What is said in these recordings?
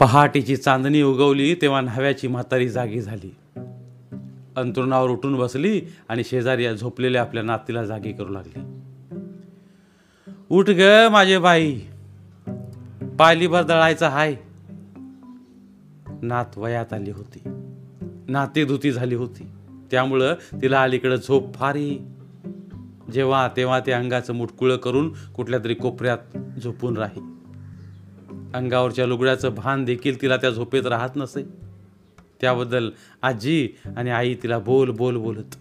पहाटेची चांदणी उगवली तेव्हा न्हाव्याची म्हातारी जागी झाली. अंतरुणावर उठून बसली आणि शेजारी या झोपलेल्या आपल्या नातीला जागी करू लागली. उठ ग माझे बाई पायलीभर दळायचा हाय. नात वयात आली होती. नाती धुती झाली होती. त्यामुळं तिला अलीकडं झोप फारी. जेव्हा तेव्हा ते अंगाचं मुटकुळं करून कुठल्या तरी कोपऱ्यात झोपून राही. अंगावरच्या लुगड्याचं भान देखील तिला त्या झोपेत राहत नसे. त्याबद्दल आजी आणि आई तिला बोल बोल बोलत.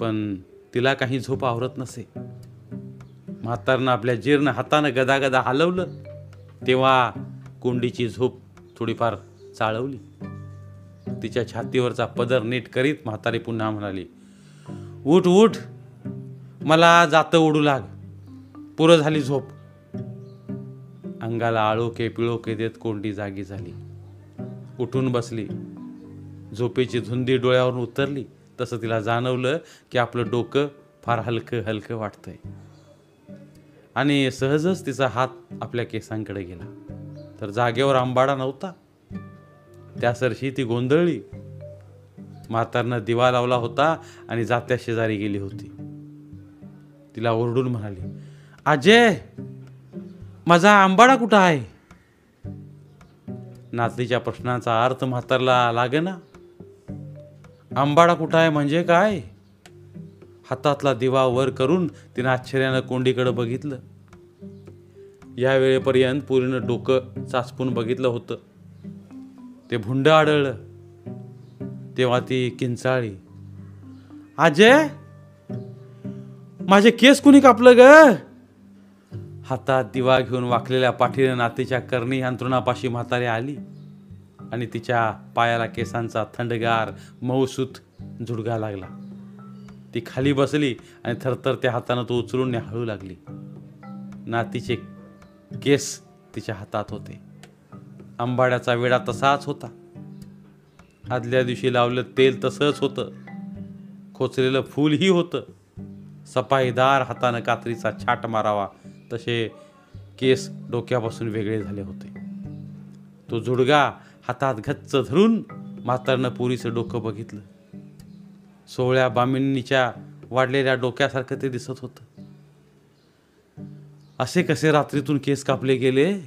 पण तिला काही झोप आवरत नसे. म्हातारनं आपल्या जीर्ण हातानं गदागदा हलवलं तेव्हा कोंडीची झोप थोडीफार चाळवली. तिच्या छातीवरचा पदर नीट करीत म्हातारी पुन्हा म्हणाली उठ उठ मला जातं उडू लाग. पुरं झाली झोप. अंगाला आळोके पिळोके देत कोंडी जागी झाली. उठून बसली. झोपेची धुंदी डोळ्यावरून उतरली. तसं तिला जाणवलं की आपलं डोकं फार हलकं हलकं वाटतंय. आणि सहजच तिचा हात आपल्या केसांकडे गेला. तर जागेवर आंबाडा नव्हता. त्या सरशी ती गोंधळली. म्हातारनं दिवा लावला होता आणि जात्या शेजारी गेली होती. तिला ओरडून म्हणाली अजय माझा आंबाडा कुठं आहे? नातीच्या प्रश्नाचा अर्थ म्हातारला लागे ना आंबाडा कुठं आहे म्हणजे काय? हातातला दिवा वर करून तिनं आश्चर्यानं कोंडीकडे बघितलं. या वेळेपर्यंत पुरीनं डोकं चाचपून बघितलं होतं. ते भुंड आढळलं. तेव्हा ती किंचाळी अजय माझे केस कुणी कापलं ग? हातात दिवा घेऊन वाकलेल्या पाठीने नातीच्या करणी अंतरुणापाशी म्हातारी आली आणि तिच्या पायाला केसांचा थंडगार मऊसूत झुडगा लागला. ती खाली बसली आणि थरथर त्या हातानं तो उचलून न्याहाळू लागली. नातीचे केस तिच्या हातात होते. आंबाड्याचा वेळा तसाच होता. आदल्या दिवशी लावलं तेल तसंच होतं. खोचलेलं फूलही होतं. सफाईदार हातानं कात्रीचा छाट मारावा तसे केस डोक्यापासून वेगळे झाले होते. तो जुडगा हातात गच्च धरून म्हातारनं पुरीचं डोकं बघितलं. सोहळ्या बामिनीच्या वाढलेल्या डोक्यासारखं ते दिसत होतं. असे कसे रात्रीतून केस कापले गेले?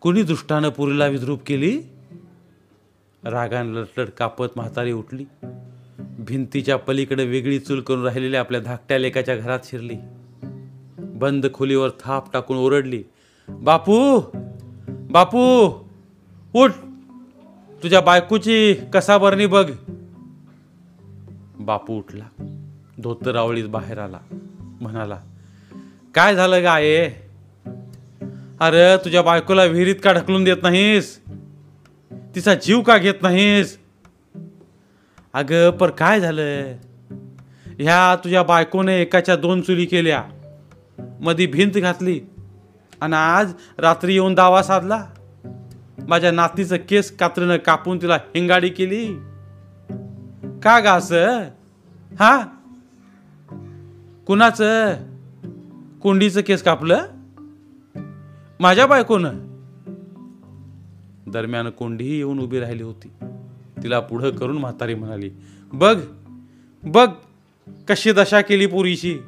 कुणी दुष्टानं पुरीला विद्रूप केली? रागान लटलट कापत म्हातारी उठली. भिंतीच्या पलीकडे वेगळी चूल करून राहिलेल्या आपल्या धाकट्या लेकाच्या घरात शिरली. बंद खोलीवर थाप टाकून ओरडली बापू बापू उठ तुझ्या बायकोची कसा बरणी बघ. बापू उठला धोतर आवळीत बाहेर आला म्हणाला काय झालं गा आहे अरे तुझ्या बायकोला विहिरीत का ढकलून देत नाहीस? तिचा जीव का घेत नाहीस? अगं पर काय झालं? ह्या तुझ्या बायकोने एकाच्या दोन चुली केल्या. मधी भिंत घातली आणि आज रात्री येऊन दावा साधला. माझ्या नातीचं केस कात्रीनं कापून तिला हिंगाडी केली. का गा असं? हा? कुणाचं? कोंडीचं केस कापलं? माझ्या बायकोनं? दरम्यान कोंडीही येऊन उभी राहिली होती. तिला पुढं करून म्हातारी म्हणाली बघ बघ कशी दशा केली पुरीची.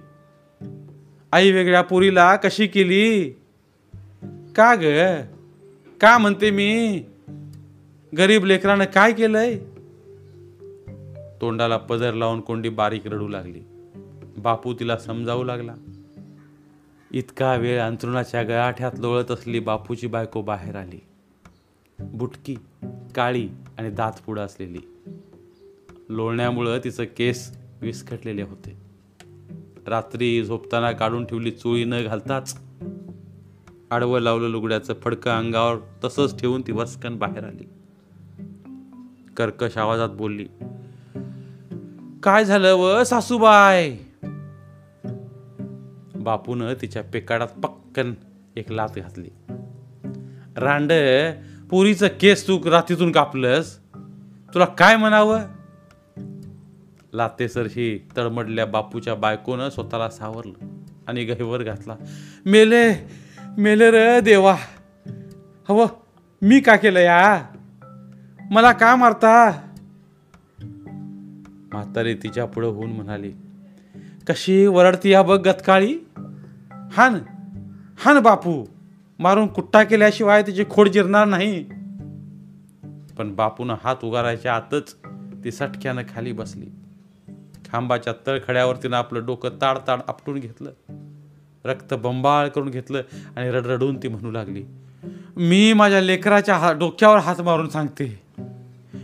आई वेगळ्या पुरीला कशी केली? का ग? का म्हणते मी? गरीब लेकरानं काय केलंय? तोंडाला पदर लावून कोंडी बारीक रडू लागली. बापू तिला समजावू लागला. इतका वेळ अंतरुणाच्या गळाठ्यात लोळत असली बापूची बायको बाहेर आली. बुटकी काळी आणि दात पुढं असलेली. लोळण्यामुळं तिचं केस विस्कटलेले होते. रात्री झोपताना काढून ठेवली चोळी न घालताच. आडवं लावलं लुगड्याचं फडकं अंगावर तसंच ठेवून ती वस्कन बाहेर आली. कर्कश आवाजात बोलली काय झालं व सासूबाय बापून तिच्या पेकाडात पक्कन एक लात घातली. रांड पुरीचं केस तू रात्रीतून कापलंस? तुला काय म्हणावं? लातेसरशी तळमडल्या बापूच्या बायकोनं स्वतःला सावरलं आणि गहिवर घातला. मेले मेले र देवा. हवं मी का केलं या? मला का मारता? म्हातारी तिच्या पुढं होऊन म्हणाली कशी वरडती या बघ गतकाळी. हान हान बापू मारून कुट्टा केल्याशिवाय तिची खोड जिरणार नाही. पण बापून हात उगारायच्या आतच ती सटक्यानं खाली बसली. खांबाच्या तळखड्यावरतीनं आपलं डोकं ताड ताड आपटून घेतलं. रक्त बंबाळ करून घेतलं आणि रडरडून ती म्हणू लागली मी माझ्या लेकराच्या हा डोक्यावर हात मारून सांगते.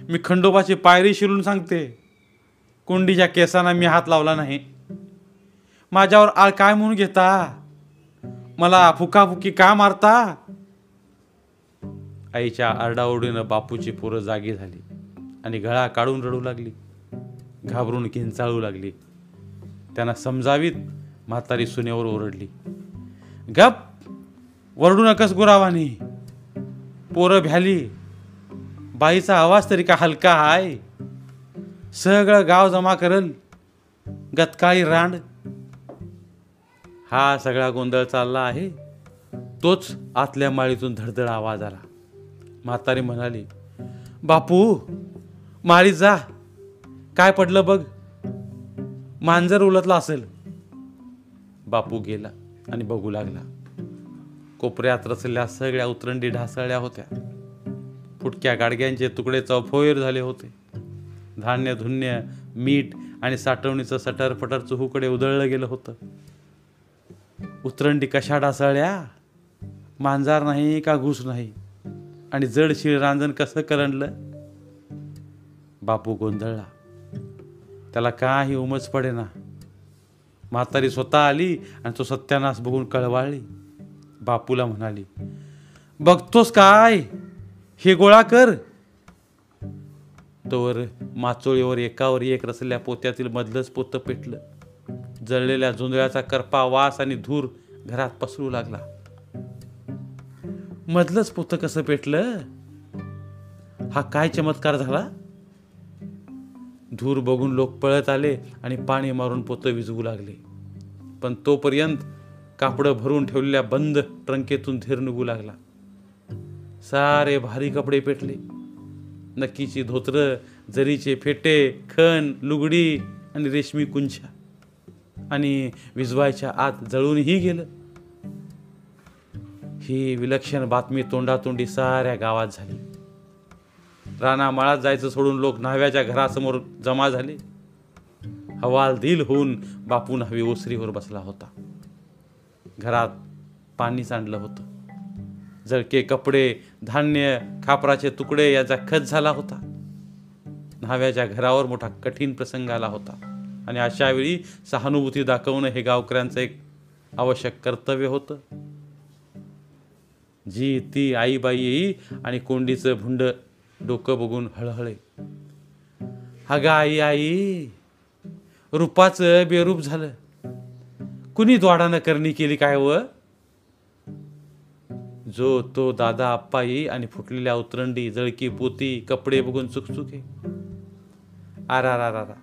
मी खंडोबाची पायरी शिरून सांगते. कुंडीच्या केसांना मी हात लावला नाही. माझ्यावर आळ काय म्हणून घेता? मला फुकाफुकी का मारता? आईच्या आरडाओरडीनं बापूची पोरं जागी झाली आणि गळा काढून रडू लागली. घाबरून किंचाळू लागली. त्यांना समजावीत म्हातारी सुनेवर ओरडली. गप वरडू नकस गुरावानी. पोरं भ्याली. बाईचा आवाज तरी का हलका हाय. सगळं गाव जमा करल. गतकाळी रांड. हा सगळा गोंधळ चालला आहे. तोच आतल्या माळीतून धडधड आवाज आला. म्हातारी म्हणाली बापू माळीत जा. काय पडलं बघ? मांजर उलटला असेल. बापू गेला आणि बघू लागला. कोपऱ्यात रचल्या सगळ्या उतरंडी ढासळल्या होत्या. फुटक्या गाडग्यांचे तुकडे चौफोयर झाले होते. धान्य धुन्य मीठ आणि साठवणीचं सटर फटर चुहूकडे उधळलं गेलं होतं. उतरंडी कशा ढासळल्या? मांजार नाही का घुस नाही? आणि जडशीळ रांजण कसं करंडलं? बापू गोंधळला. त्याला काही उमच पडेना. म्हातारी स्वतः आली आणि तो सत्यानाश बघून कळवाळली. बापूला म्हणाली बघतोस काय? हे गोळा कर. तोवर माचोळीवर एकावर एक रचलेल्या पोत्यातील मधलंच पोतं पेटलं. जळलेल्या जुंजळ्याचा करपा वास आणि धूर घरात पसरू लागला. मधलंच पोतं कसं पेटलं? हा काय चमत्कार झाला? धूर बघून लोक पळत आले आणि पाणी मारून पोतं विजवू लागले. पण तोपर्यंत कापडं भरून ठेवलेल्या बंद ट्रंकेतून धीर निघू लागला. सारे भारी कपडे पेटले. नक्कीची धोत्र जरीचे फेटे खण लुगडी आणि रेशमी कुंछा आणि विजवायच्या आत जळूनही गेलं. ही विलक्षण बातमी तोंडातोंडी साऱ्या गावात झाली. रानामाळात जायचं सोडून लोक न्हाव्याच्या घरासमोर जमा झाले. हवाल दिल होऊन बापू न्हावी ओसरीवर बसला होता. घरात पाणी सांडलं होतं. जळके कपडे धान्य खापराचे तुकडे याचा खच झाला होता. न्हाव्याच्या घरावर मोठा कठीण प्रसंग आला होता. आणि अशा वेळी सहानुभूती दाखवणं हे गावकऱ्यांचं एक आवश्यक कर्तव्य होतं. जी ती आईबाई येई आणि कोंडीचं भुंड डोकं बघून हळहळे. अगं आई आई रूपाचं बेरूप झालं. कुणी द्वाडानं करणी केली काय व? जो तो दादा आप्पाई आणि फुटलेल्या उतरंडी जळकी पोती कपडे बघून चुकचुके. आरा रा रा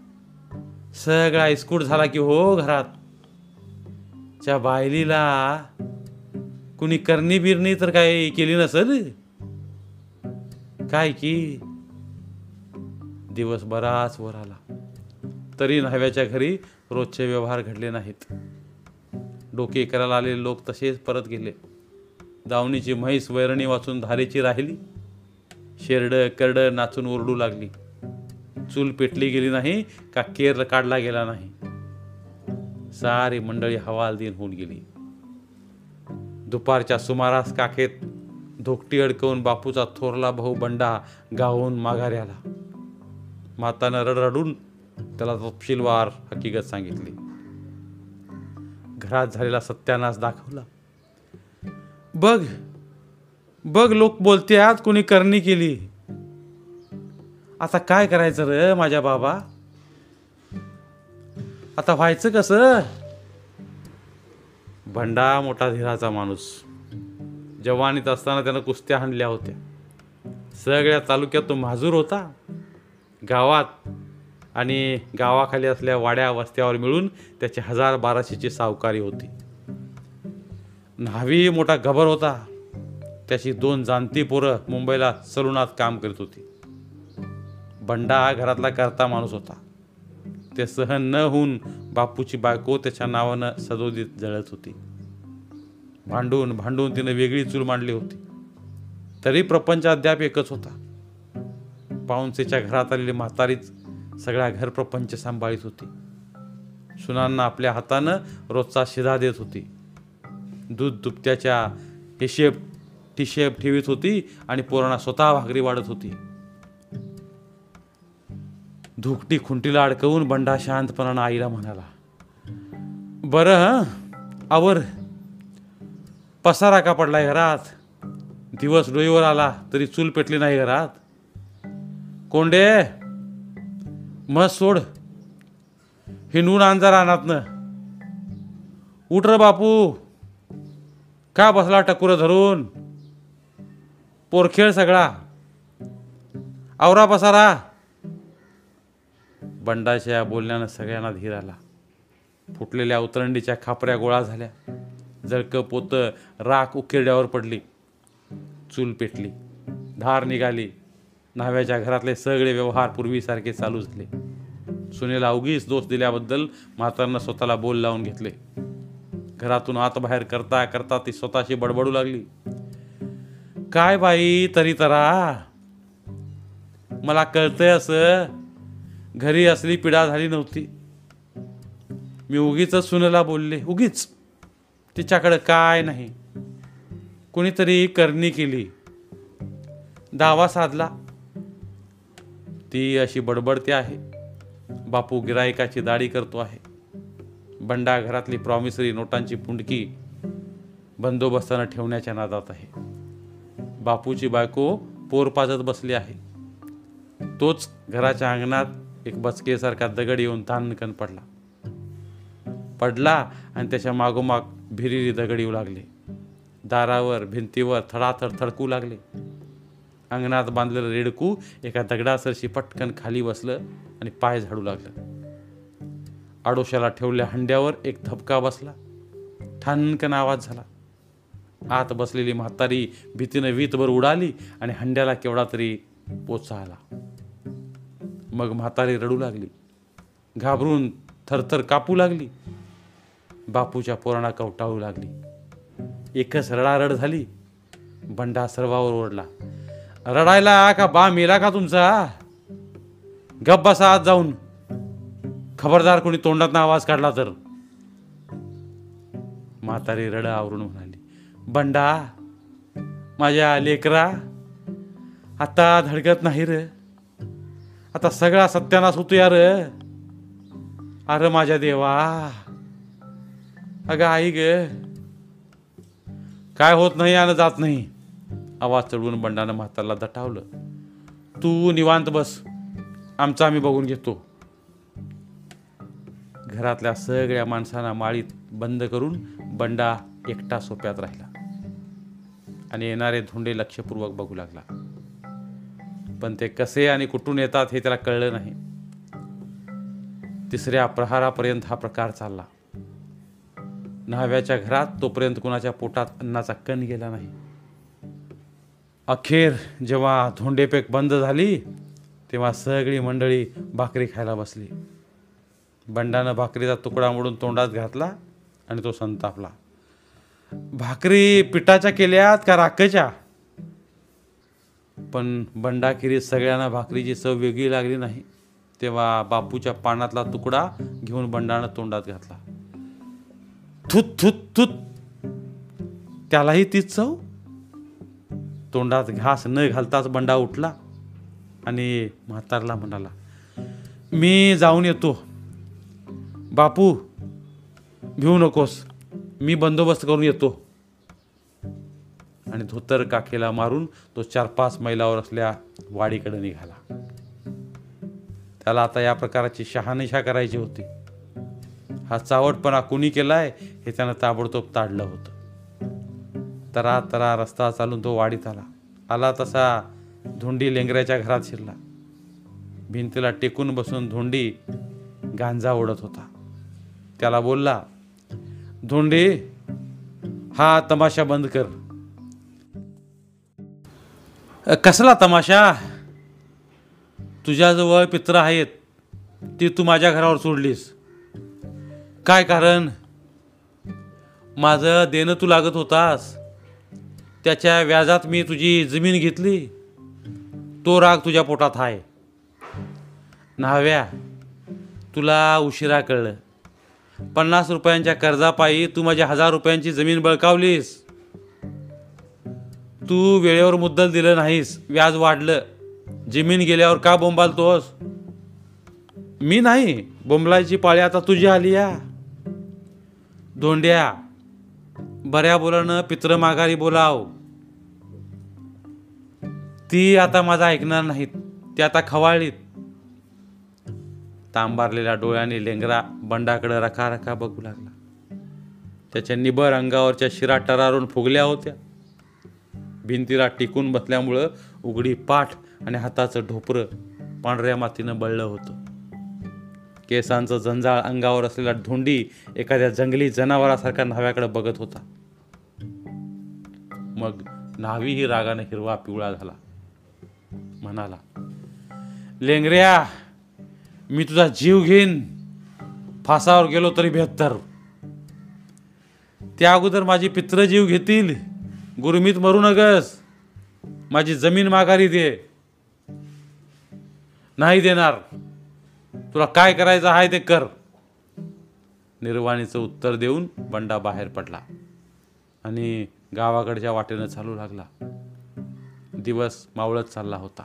सगळा इस्कूट झाला की हो घरात. च्या बायलीला कुणी करणी बिरणी तर काही केली नसल? काय की दिवस बराच वर आला. तरी न्हाव्याच्या घरी रोजचे व्यवहार घडले नाहीत. डोके करायला आलेले लोक तसेच परत गेले. दावणीची म्हैस वैरणी वाचून धारेची राहिली. शेरडं करडं नाचून ओरडू लागली. चूल पेटली गेली नाही का केर काढला गेला नाही. सारी मंडळी हवालदिन होऊन गेली. दुपारच्या सुमारास काखेत धोकटी अडकवून बापूचा थोरला भाऊ बंडा गावून माघारी आला. मातानं रडरडून त्याला तपशीलवार हकीकत सांगितली. घरात झालेला सत्यानाश दाखवला. बघ बघ लोक बोलते आज कोणी करणी केली. आता काय करायचं रे माझ्या बाबा? आता व्हायचं कसं? भंडा मोठा धीराचा माणूस. जवानीत असताना त्यानं कुस्त्या हाणल्या होत्या. सगळ्या तालुक्यात तो माजूर होता. गावात आणि गावाखाली असल्या वाड्या वस्त्यावर मिळून त्याची हजार बाराशेची सावकारी होती. न्हावी मोठा गबर होता. त्याची दोन जाणती पोरं मुंबईला सलुनात काम करत होती. बंडा हा घरातला करता माणूस होता. ते सहन न होऊन बापूची बायको त्याच्या नावानं सदोदित जळत होती. भांडून भांडून तिनं वेगळी चूल मांडली होती. तरी प्रपंच अद्याप एकच होता. पाऊनसेच्या घरात आलेली म्हातारीच सगळा घर प्रपंच सांभाळीत होती. सुनांना आपल्या हातानं रोजचा शिधा देत होती. दूध दुभत्याच्या हिशेब टिशेब ठेवीत होती आणि पोरांना स्वतः भाकरी वाढत होती. धुकटी खुंटीला अडकवून बंडा शांतपणानं आईला म्हणाला बरं हं? आवर. पसारा का पडलाय घरात? दिवस डोईवर आला तरी चूल पेटली नाही घरात? कोंडे मग सोड. हिंडून आणजा रानातनं उठ र बापू. का बसला टकुरं धरून? पोरखेळ सगळा. आवरा पसारा. बंडाच्या बोलण्यानं सगळ्यांना धीर आला. फुटलेल्या उतरंडीच्या खापऱ्या गोळा झाल्या. जळकं पोतं राख उकिरड्यावर पडली चूल पेटली धार निघाली न्हाव्याच्या घरातले सगळे व्यवहार पूर्वीसारखे चालू झाले. सुनेला अवघीच दोष दिल्याबद्दल म्हातारनं स्वतःला बोल लावून घेतले. घरातून आत बाहेर करता करता ती स्वतःशी बडबडू लागली. काय बाई तरी तरा. मला कळतंय असं. घरी असली पिडा झाली नव्हती. मी उगीच सुनेला बोलले उगीच. तिच्याकडं काय नाही. कुणीतरी करणी केली. दावा साधला. ती अशी बडबडते आहे. बापू गिरायकाची दाढी करतो आहे. बंडा घरातली प्रॉमिसरी नोटांची पुंडकी बंदोबस्तानं ठेवण्याच्या नादात आहे. बापूची बायको पोर पाजत बसली आहे. तोच घराच्या अंगणात एक बचकेसारखा दगड येऊन तानकन पडला. पडला आणि त्याच्या मागोमाग भिरिरी दगड येऊ लागले. दारावर भिंतीवर थडाथड थडकू लागले. अंगणात बांधलेलं रेडकू एका दगडासरशी पटकन खाली बसलं आणि पाय झाडू लागलं. आडोशाला ठेवल्या हंड्यावर एक धबका बसला. ठाणकन आवाज झाला. आत बसलेली म्हातारी भीतीनं वीतभर उडाली आणि हंड्याला केवढा तरी पोचा आला. मग म्हातारी रडू लागली. घाबरून थरथर कापू लागली. बापूच्या पोरांना कवटाळू लागली. एकच रडारड झाली. बंडा सर्वावर ओढला. रडायला का बा मेला का तुमचा? गप बसा आत जाऊन. खबरदार कोणी तोंडात आवाज काढला तर. म्हातारी रड आवरून म्हणाली बंडा माझ्या लेकरा आता धडकत नाही र. आता सगळा सत्यानाश होतो यार अरे माझ्या देवा अगं आई ग. काय होत नाही आणि जात नाही. आवाज चढवून बंडानं म्हातारला दटावलं. तू निवांत बस. आमचं आम्ही बघून घेतो. घरातल्या सगळ्या माणसांना माळीत बंद करून बंडा एकटा सोप्यात राहिला. आणि येणारे धोंडे लक्षपूर्वक बघू लागला. पण ते कसे आणि कुठून येतात हे त्याला कळलं नाही. तिसऱ्या प्रहारापर्यंत हा प्रकार चालला. न्हाव्याच्या घरात तोपर्यंत कुणाच्या पोटात अन्नाचा कण गेला नाही. अखेर जेव्हा धोंडेपेक बंद झाली तेव्हा सगळी मंडळी भाकरी खायला बसली. बंडानं भाकरीचा तुकडा मोडून तोंडात घातला आणि तो संतापला. भाकरी पिठाच्या केल्यात का राखच्या पण बंडाखेरीज सगळ्यांना भाकरीची चव वेगळी लागली नाही. तेव्हा बापूच्या पानातला तुकडा घेऊन बंडानं तोंडात घातला. थुत थुत थुत. त्यालाही तीच चव. तोंडात घास न घालताच बंडा उठला आणि म्हातारला म्हणाला मी जाऊन येतो. बापू घेऊ नकोस. मी बंदोबस्त करून येतो. आणि धोतर काखेला मारून तो चार पाच मैलावर असल्या वाडीकडे निघाला. त्याला आता या प्रकाराची शहानिशा करायची होती. हा चावटपणा कुणी केलाय हे त्यानं ताबडतोब ताडलं होतं. तरा तरा रस्ता चालून तो वाडीत आला. आला तसा धोंडी लेंगऱ्याच्या घरात शिरला. भिंतीला टेकून बसून धोंडी गांजा ओढत होता. त्याला बोलला धोंडी हा तमाशा बंद कर. कसला तमाशा? तुझ्याजवळ पित्र आहेत. ती तू माझ्या घरावर सोडलीस. काय कारण? माझं देणं तू लागत होतास. त्याच्या व्याजात मी तुझी जमीन घेतली. तो राग तुझ्या पोटात आहे. न्हाव्या तुला उशिरा कळलं. पन्नास रुपयांच्या कर्जापायी तू माझ्या हजार रुपयांची जमीन बळकावलीस. तू वेळेवर मुद्दल दिलं नाहीस व्याज वाढलं. जमीन गेल्यावर का बोंबालतोस? मी नाही बोंबलायची पाळी आता तुझी आली या. धोंड्या बऱ्या बोलानं पित्र माघारी बोलाव. ती आता माझा ऐकणार नाहीत ती आता खवाळीत. तांबारलेल्या डोळ्याने लेंगरा बंडाकडे रखा रखा बघू लागला. त्याच्या निबर अंगावरच्या शिरा टरारून फुगल्या होत्या. भिंतीला टिकून बसल्यामुळं उघडी पाठ आणि हाताचं ढोपरं पांढऱ्या मातीनं बळलं होतं. केसांचं जंजाळ अंगावर असलेला धोंडी एखाद्या जंगली जनावरासारखा न्हाव्याकडे बघत होता. मग न्हावीही रागाने हिरवा पिवळा झाला. म्हणाला लेंगऱ्या मी तुझा जीव घेईन. फासावर गेलो तरी बेहत्तर. त्या अगोदर माझी पित्र जीव घेतील. गुरमीत मरू नगस. माझी जमीन माघारी दे. नाही देणार. तुला काय करायचं आहे ते कर. निर्वाणीचं उत्तर देऊन बंडा बाहेर पडला आणि गावाकडच्या वाटेनं चालू लागला. दिवस मावळत चालला होता.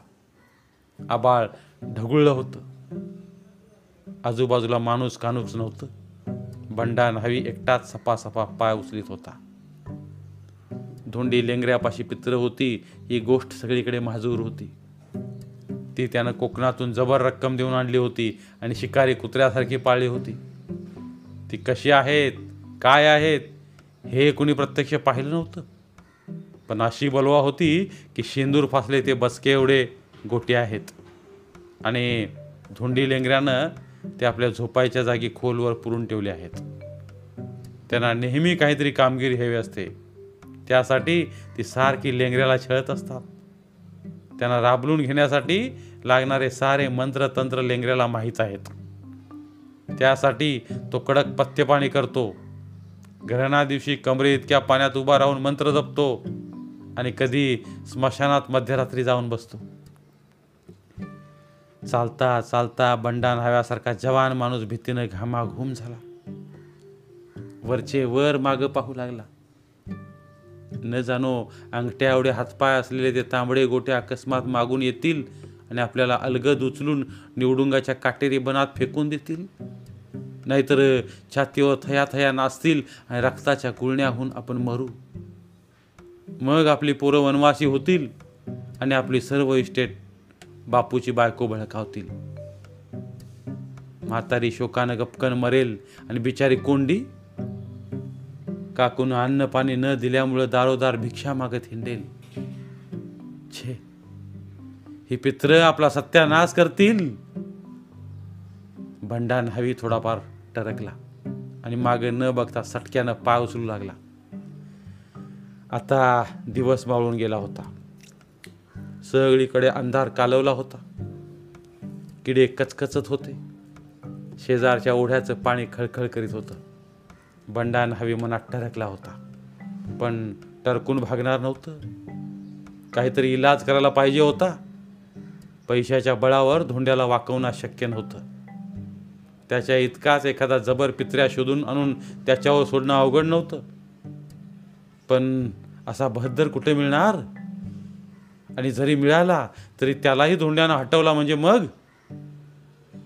आबाळ ढगुळलं होतं. आजूबाजूला माणूस कानूच नव्हतं. बंडा न्हावी एकटाच सपा सपा पाय उचलीत होता. धोंडी लेंगऱ्यापाशी पित्र होती ही गोष्ट सगळीकडे माजूर होती. ती त्यानं कोकणातून जबर रक्कम देऊन आणली होती आणि शिकारी कुत्र्यासारखी पाळली होती. ती कशी आहेत काय आहेत हे कुणी प्रत्यक्ष पाहिलं नव्हतं. पण अशी बलवा होती की शेंदूर फासले ते बसके एवढे गोटे आहेत. आणि धोंडी लेंगऱ्यानं ते आपल्या झोपायच्या जागी खोलवर पुरून ठेवले आहेत. त्यांना नेहमी काहीतरी कामगिरी हवी असते. त्यासाठी ती सारखी लेंगऱ्याला छळत असतात. त्यांना राबलून घेण्यासाठी लागणारे सारे मंत्र तंत्र लेंगऱ्याला माहीत आहेत. त्यासाठी तो कडक पथ्यपाणी करतो. ग्रहणा दिवशी कमरे इतक्या पाण्यात उभा राहून मंत्र जपतो आणि कधी स्मशानात मध्यरात्री जाऊन बसतो. चालता चालता बंडा न्हाव्यासारखा जवान माणूस भीतीनं घामाघूम झाला. वरचे वर माग पाहू लागला. न जाणो अंगठ्या एवढे हातपाय असलेले ते तांबडे गोटे अकस्मात मागून येतील आणि आपल्याला अलगद उचलून निवडुंगाच्या काटेरी बनात फेकून देतील. नाहीतर छातीवर थया थया नाचतील आणि रक्ताच्या गुळण्याहून आपण मरू. मग आपली पोरं वनवासी होतील आणि आपली सर्व इस्टेट बापूची बायको बळकावतील. म्हातारी शोकानं गपकन मरेल आणि बिचारी कोंडी काकून अन्न पाणी न दिल्यामुळं दारोदार भिक्षा मागत हिंडेल. छे. ही पित्र आपला सत्यानाश करतील. भंडान हवी थोडाफार टरकला आणि मागे न बघता सटक्यानं पाय उचलू लागला. आता दिवस मावळून गेला होता. सगळीकडे अंधार कालवला होता. किडे कचकचत होते. शेजारच्या ओढ्याचं पाणी खळखळ करीत होतं. बंडान हवी मनात टरकला होता. पण टरकून भागणार नव्हतं. काहीतरी इलाज करायला पाहिजे होता. पैशाच्या बळावर धोंड्याला वाकवणं शक्य नव्हतं. त्याच्या इतकाच एखादा जबर पित्र्या शोधून आणून त्याच्यावर सोडणं अवघड नव्हतं. पण असा भद्दर कुठे मिळणार? आणि जरी मिळाला तरी त्यालाही धोंड्यानं हटवला म्हणजे मग?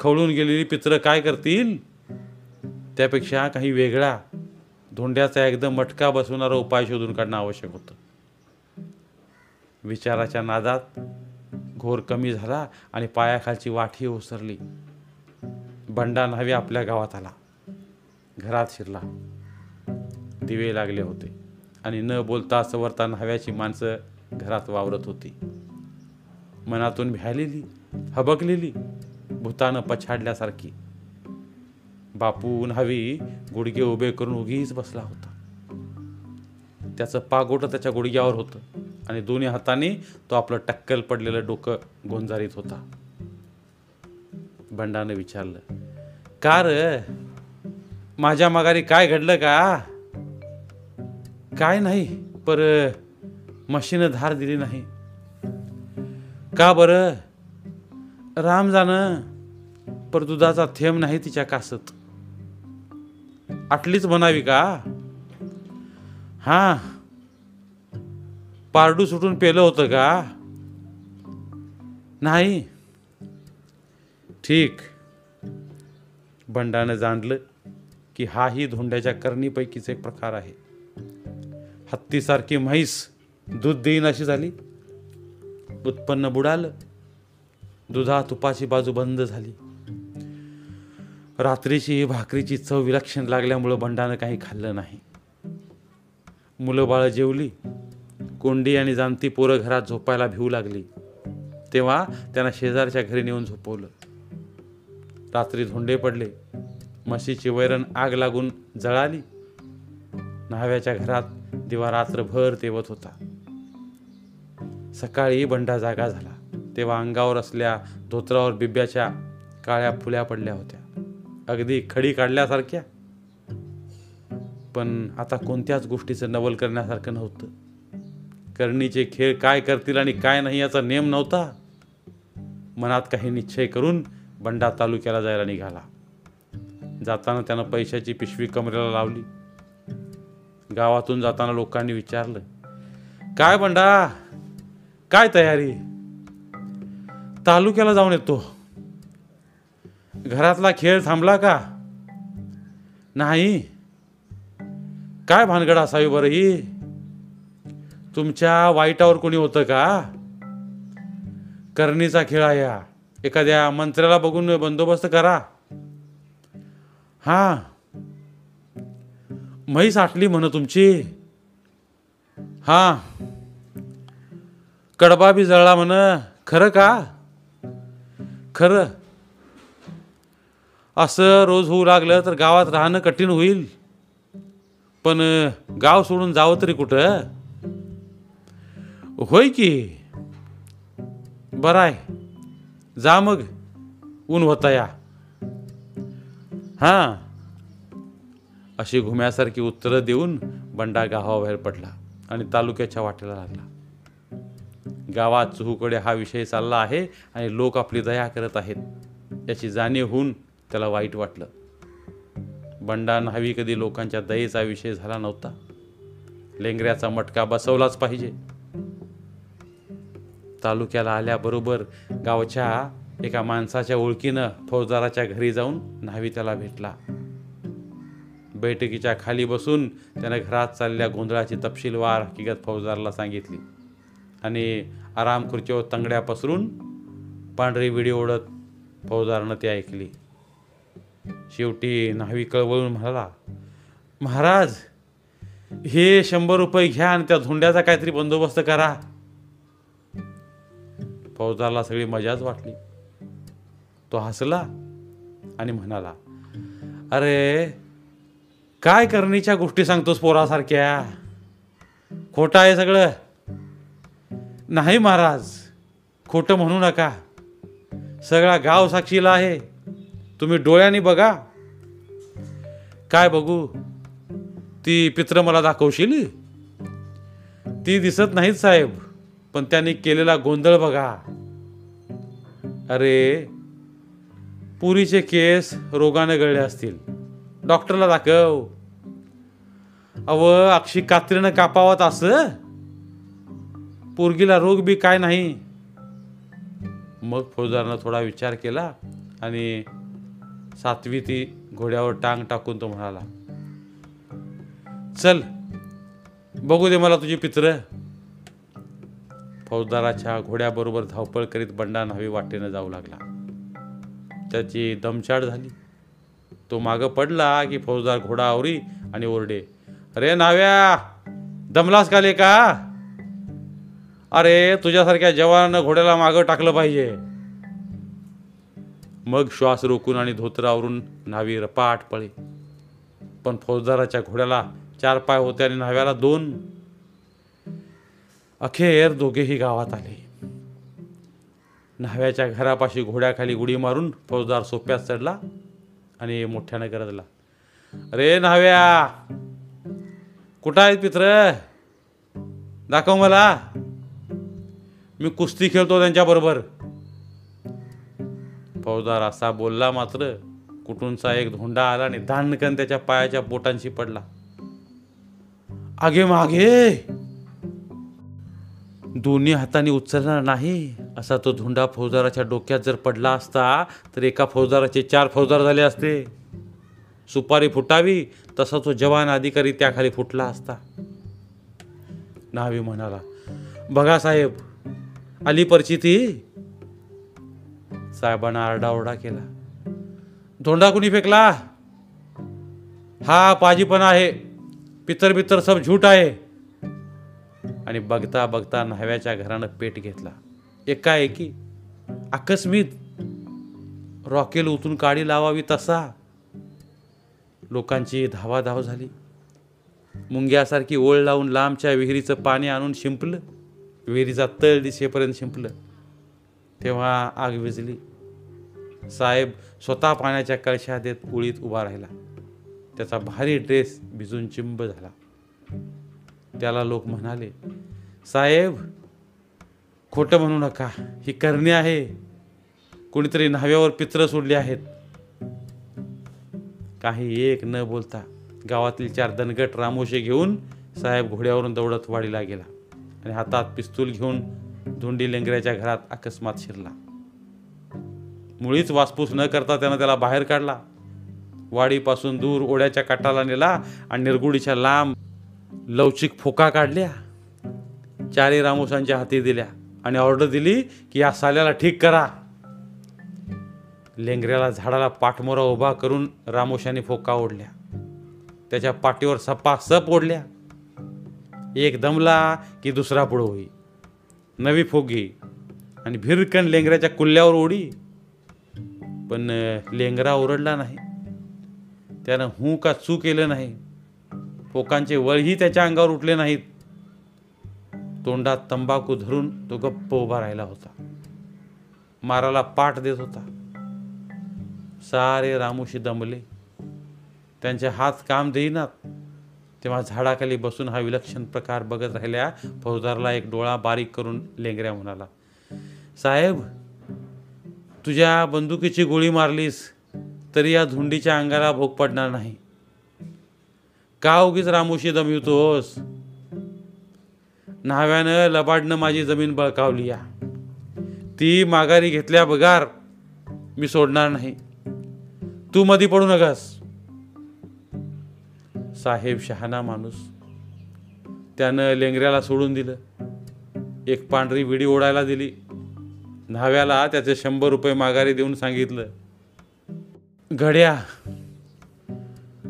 खवळून गेलेली पित्र काय करतील? त्यापेक्षा काही वेगळा धोंड्याचा एकदम मटका बसवणारा उपाय शोधून काढणं आवश्यक होतं. विचाराच्या नादात घोर कमी झाला आणि पायाखालची वाठी ओसरली. बंडा न्हावी आपल्या गावात आला. घरात शिरला. दिवे लागले होते आणि न बोलता सवरता न्हाव्याची माणसं घरात वावरत होती. मनातून भ्यालेली हबकलेली भूतानं पछाडल्यासारखी. बापू न्हावी गुडघे उभे करून उगीच बसला होता. त्याचं पागोट त्याच्या गुडघ्यावर होतं आणि दोन्ही हाताने तो आपलं टक्कल पडलेलं डोकं गोंजारीत होता. बंडानं विचारलं का र? माझ्या माघारी काय घडलं का? काय नाही पर मशीनं धार दिली नाही. का बरं? राम जाणं पर दुधाचा थेंब नाही तिच्या कासत. आटलीच म्हणावी का? हा. पारडू सुटून पेलं होतं का? नाही. ठीक. बंडानं जाणलं की हाही धोंड्याच्या करणीपैकीच एक प्रकार आहे. हत्तीसारखी म्हैस दूध देईन अशी झाली. उत्पन्न बुडालं. दुधा तुपाची बाजू बंद झाली. रात्रीची भाकरीची चव विलक्षण लागल्यामुळं बंडानं काही खाल्लं नाही. मुलं बाळं जेवली कोंडी आणि जाणती पोरं घरात झोपायला भिवू लागली. तेव्हा त्यांना शेजारच्या घरी नेऊन झोपवलं. रात्री धोंडे पडले म्हशीची वैरण आग लागून जळाली. न्हाव्याच्या घरात दिवा रात्रभर तेवत होता. सकाळी बंडा जागा झाला. तेव्हा अंगावर असल्या धोत्रावर बिब्याच्या काळ्या फुल्या पडल्या होत्या. अगदी खडी काढल्यासारख्या. पण आता कोणत्याच गोष्टीचं नवल करण्यासारखं नव्हतं. करणीचे खेळ काय करतील आणि काय नाही याचा नेम नव्हता. मनात काही निश्चय करून बंडा तालुक्याला जायला निघाला. जाताना त्यानं पैशाची पिशवी कमरेला लावली. गावातून जाताना लोकांनी विचारलं काय बंडा काय तयारी? तालुक्याला जाऊन येतो. घरातला खेळ थांबला का? नाही. काय भानगड असावी बरं ही? तुमच्या वाईटावर कोणी होतं का? करणीचा खेळ आहे हा. एखाद्या मंत्र्याला बघून बंदोबस्त करा. हा. म्हैस आटली म्हण तुमची. हा. कडबा बी जळला म्हण. खरं का? खरं. असं रोज होऊ लागलं तर गावात राहणं कठीण होईल. पण गाव सोडून जावं तरी कुठं? होय की? बरं आहे. जा मग. ऊन होता या. हां. अशी घुम्यासारखी उत्तरं देऊन बंडा गावाबाहेर पडला आणि तालुक्याच्या वाटेला लागला. गावात चुहूकडे हा विषय चालला आहे आणि लोक आपली दया करत आहेत. याची जाणीव होऊन त्याला वाईट वाटलं. बंडा न्हावी कधी लोकांच्या दयेचा विषय झाला नव्हता. लेंगऱ्याचा मटका बसवलाच पाहिजे. तालुक्याला आल्याबरोबर गावच्या एका माणसाच्या ओळखीनं फौजदाराच्या घरी जाऊन न्हावी त्याला भेटला. बैठकीच्या खाली बसून त्यानं घरात चाललेल्या गोंधळाची तपशीलवार हकीकत फौजदारला सांगितली आणि आराम खुर्चीवर तंगड्या पसरून पांढरी विडी ओढत फौजदारानं ती ऐकली. शेवटी न्हावी कळवळून म्हणाला महाराज हे शंभर रुपये घ्या आणि त्या धोंड्याचा काहीतरी बंदोबस्त करा. फौजदारला सगळी मजाच वाटली. तो हसला आणि म्हणाला अरे काय करणीच्या गोष्टी सांगतोस पोरासारख्या? खोटं आहे सगळं. नाही महाराज खोटं म्हणू नका. सगळा गाव साक्षीला आहे. तुम्ही डोळ्यांनी बघा. काय बघू? ती पित्र मला दाखवशील? ती दिसत नाहीत साहेब पण त्यांनी केलेला गोंधळ बघा. अरे पुरीचे केस रोगाने गळले असतील. डॉक्टरला दाखव. अव अक्षी कात्रीनं कापावत असं? पोरगीला रोग बी काय नाही? मग फौजदारनं थोडा विचार केला आणि सातवी ती घोड्यावर टांग टाकून तो म्हणाला चल बघू दे मला तुझी पित्र. फौजदाराच्या घोड्याबरोबर धावपळ करीत बंडा न्हावी वाटेनं जाऊ लागला. त्याची दमछाड झाली. तो मागं पडला की फौजदार घोडा आवरी आणि ओरडे अरे नाव्या दमलास का का अरे तुझ्यासारख्या जवानानं घोड्याला मागं टाकलं पाहिजे. मग श्वास रोखून आणि धोतरावरून न्हावी रपाट पळे. पण फौजदाराच्या घोड्याला चार पाय होते आणि न्हाव्याला दोन. अखेर दोघेही गावात आले. न्हाव्याच्या घरापाशी घोड्याखाली उडी मारून फौजदार सोप्यात चढला आणि मोठ्यानं गरजला. अरे न्हाव्या! कुठं आहेत पित्र? दाखव मला. मी कुस्ती खेळतो त्यांच्याबरोबर. फौजदार असा बोलला मात्र कुठूनचा एक धोंडा आला आणि धानकन त्याच्या पायाच्या बोटांशी पडला. आगे मागे! दोन्ही हाताने उचलणार नाही असा तो धोंडा फौजदाराच्या डोक्यात जर पडला असता तर एका फौजदाराचे चार फौजदार झाले असते. सुपारी फुटावी तसा तो जवान अधिकारी त्याखाली फुटला असता. नावी म्हणाला बघा साहेब आली परिचिती साहेबांना आरडाओरडा केला. धोंडा कुणी फेकला? हा पाजीपणा आहे. पितर बितर सब झूट आहे. आणि बघता बघता न्हाव्याच्या घरानं पेट घेतला. एकाएकी आकस्मित रॉकेल उतून काडी लावावी तसा. लोकांची धावाधाव झाली. मुंग्यासारखी ओळ लावून लांबच्या विहिरीचं पाणी आणून शिंपलं. विहिरीचा तळ दिसेपर्यंत शिंपलं. तेव्हा आग विजली साहेब स्वतः पाण्याच्या कळशा देत उळीत उभा राहिला. त्याचा भारी ड्रेस भिजून चिंब झाला. त्याला लोक म्हणाले साहेब खोटं म्हणू नका. ही करणी आहे. कोणीतरी न्हाव्यावर पित्र सोडली आहेत. काही एक न बोलता गावातील चार दणगट रामोशे घेऊन साहेब घोड्यावरून दौडत वाडीला गेला आणि हातात पिस्तूल घेऊन धोंडी लेंगऱ्याच्या घरात अकस्मात शिरला. मुळीच वासपूस न करता त्यानं त्याला बाहेर काढला. वाडीपासून दूर ओढ्याच्या काटाला नेला आणि निरगुडीच्या लांब लवचिक फोका काढल्या. चारी रामोसांच्या हाती दिल्या आणि ऑर्डर दिली की या साल्याला ठीक करा. लेंगऱ्याला झाडाला पाठमोरा उभा करून रामोशाने फोका ओढल्या. त्याच्या पाठीवर सपा सप ओढल्या. एक दमला की दुसरा पुढं होई. नवी फोगी आणि भिरकन लेंगऱ्याच्या कुल्ल्यावर ओढी. पण लेंगरा ओरडला नाही. त्यानं हू का चू केलं नाही. पोकांचे वळही त्याच्या अंगावर उठले नाहीत. तोंडात तंबाखू धरून तो गप्प उभा राहिला होता. माराला पाठ देत होता. सारे रामूशी दमले. त्यांचे हात काम देईनात. तेव्हा झाडाखाली बसून हा विलक्षण प्रकार बघत राहिल्या फौजदारला एक डोळा बारीक करून लेंगऱ्या म्हणाला साहेब तुझ्या बंदुकीची गोळी मारलीस तरी या धुंडीच्या अंगाला भोग पडणार नाही. का उगीच रामोशी दमिवतोस? न्हाव्यानं लबाडनं माझी जमीन बळकावली या. ती माघारी घेतल्या बगार मी सोडणार नाही. तू मधी पडू नकास साहेब शहाणा माणूस. त्यानं लेंगऱ्याला सोडून दिलं. एक पांढरी विडी ओढायला दिली. न्हाव्याला त्याचे शंभर रुपये माघारी देऊन सांगितलं. घड्या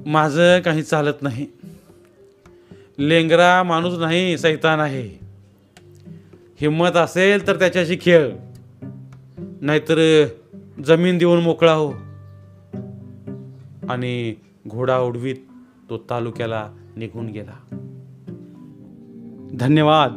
माझं काही चालत नाही. लेंगरा माणूस नाही सैतान आहे. हिंमत असेल तर त्याच्याशी खेळ. नाहीतर जमीन देऊन मोकळा हो. आणि घोडा उडवीत तो तालुक्याला निघून गेला. धन्यवाद.